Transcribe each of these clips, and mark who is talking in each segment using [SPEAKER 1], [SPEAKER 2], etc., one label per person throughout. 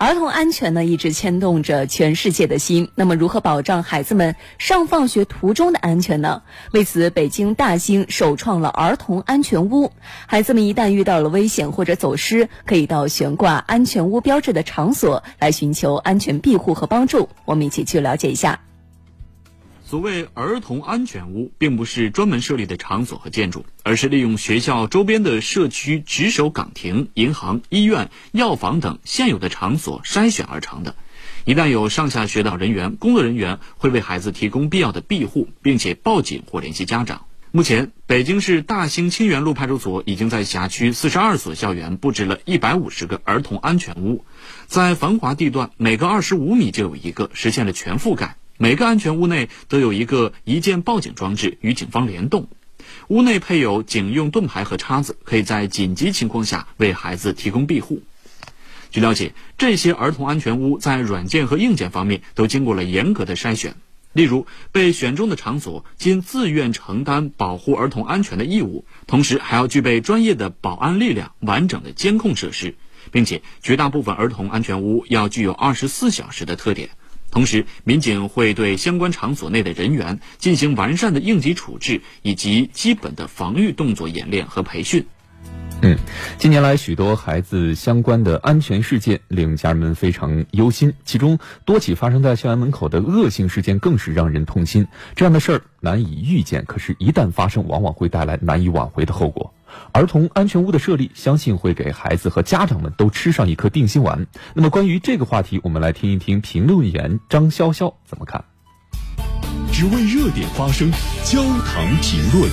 [SPEAKER 1] 儿童安全呢，一直牵动着全世界的心。那么，如何保障孩子们上放学途中的安全呢？为此，北京大兴首创了儿童安全屋。孩子们一旦遇到了危险或者走失，可以到悬挂安全屋标志的场所来寻求安全庇护和帮助。我们一起去了解一下。
[SPEAKER 2] 所谓儿童安全屋，并不是专门设立的场所和建筑，而是利用学校周边的社区值守岗亭、银行、医院、药房等现有的场所筛选而成的。一旦有上下学的人员、工作人员会为孩子提供必要的庇护，并且报警或联系家长。目前，北京市大兴清源路派出所已经在辖区四十二所校园布置了一百五十个儿童安全屋，在繁华地段，每隔二十五米就有一个，实现了全覆盖。每个安全屋内都有一个一键报警装置，与警方联动。屋内配有警用盾牌和叉子，可以在紧急情况下为孩子提供庇护。据了解，这些儿童安全屋在软件和硬件方面都经过了严格的筛选。例如，被选中的场所均自愿承担保护儿童安全的义务，同时还要具备专业的保安力量、完整的监控设施，并且绝大部分儿童安全屋要具有二十四小时的特点。同时，民警会对相关场所内的人员进行完善的应急处置以及基本的防御动作演练和培训。
[SPEAKER 3] 嗯，近年来许多孩子相关的安全事件令家人们非常忧心，其中多起发生在校园门口的恶性事件更是让人痛心。这样的事儿难以预见，可是，一旦发生，往往会带来难以挽回的后果。儿童安全屋的设立，相信会给孩子和家长们都吃上一颗定心丸。那么，关于这个话题，我们来听一听评论员张潇潇怎么看。
[SPEAKER 4] 只为热点发声，焦糖评论。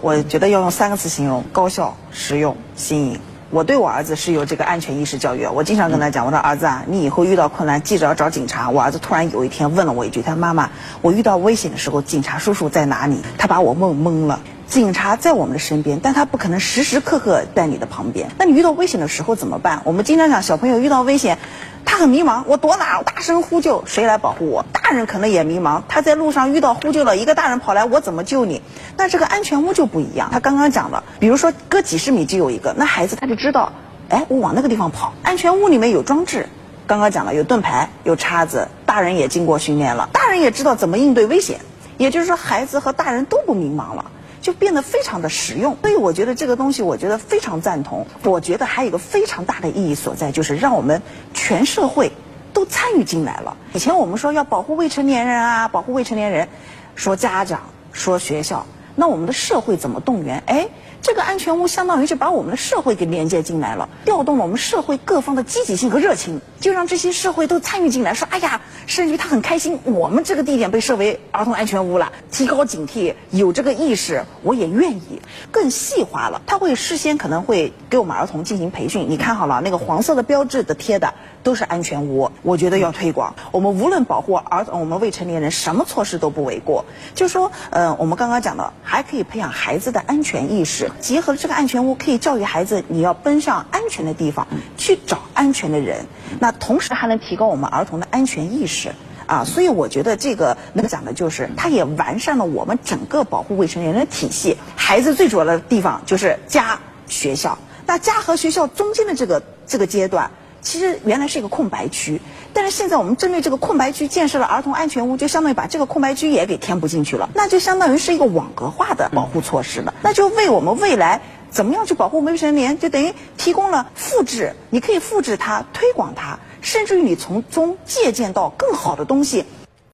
[SPEAKER 5] 我觉得要用三个词形容：高效、实用、新颖。我对我儿子是有这个安全意识教育，我经常跟他讲：“我说儿子啊，你以后遇到困难，记着要找警察。”我儿子突然有一天问了我一句：“他说妈妈，我遇到危险的时候，警察叔叔在哪里？”他把我问懵了。警察在我们的身边，但他不可能时时刻刻在你的旁边。那你遇到危险的时候怎么办？我们经常讲，小朋友遇到危险，他很迷茫，我躲哪？我大声呼救，谁来保护我？大人可能也迷茫，他在路上遇到呼救了，一个大人跑来，我怎么救你？那这个安全屋就不一样。他刚刚讲了，比如说隔几十米就有一个，那孩子他就知道，哎，我往那个地方跑。安全屋里面有装置，刚刚讲了有盾牌，有叉子，大人也经过训练了，大人也知道怎么应对危险。也就是说，孩子和大人都不迷茫了。就变得非常的实用，所以我觉得这个东西，我觉得非常赞同。我觉得还有一个非常大的意义所在，就是让我们全社会都参与进来了。以前我们说要保护未成年人啊，保护未成年人，说家长，说学校，那我们的社会怎么动员？哎。这个安全屋相当于是把我们的社会给连接进来了，调动了我们社会各方的积极性和热情，就让这些社会都参与进来，说哎呀，甚至于他很开心，我们这个地点被设为儿童安全屋了，提高警惕，有这个意识，我也愿意，更细化了，他会事先可能会给我们儿童进行培训，你看好了，那个黄色的标志的贴的都是安全屋，我觉得要推广，我们无论保护儿童，我们未成年人，什么措施都不为过，就说，呃，我们刚刚讲的，还可以培养孩子的安全意识。结合了这个安全屋，可以教育孩子，你要奔向安全的地方去找安全的人。那同时还能提高我们儿童的安全意识啊！所以我觉得这个能讲的就是，它也完善了我们整个保护未成年人的体系。孩子最主要的地方就是家、学校。那家和学校中间的这个这个阶段。其实原来是一个空白区，但是现在我们针对这个空白区建设了儿童安全屋，就相当于把这个空白区也给填补进去了，那就相当于是一个网格化的保护措施了，那就为我们未来怎么样去保护未成年，就等于提供了复制，你可以复制它、推广它，甚至于你从中借鉴到更好的东西，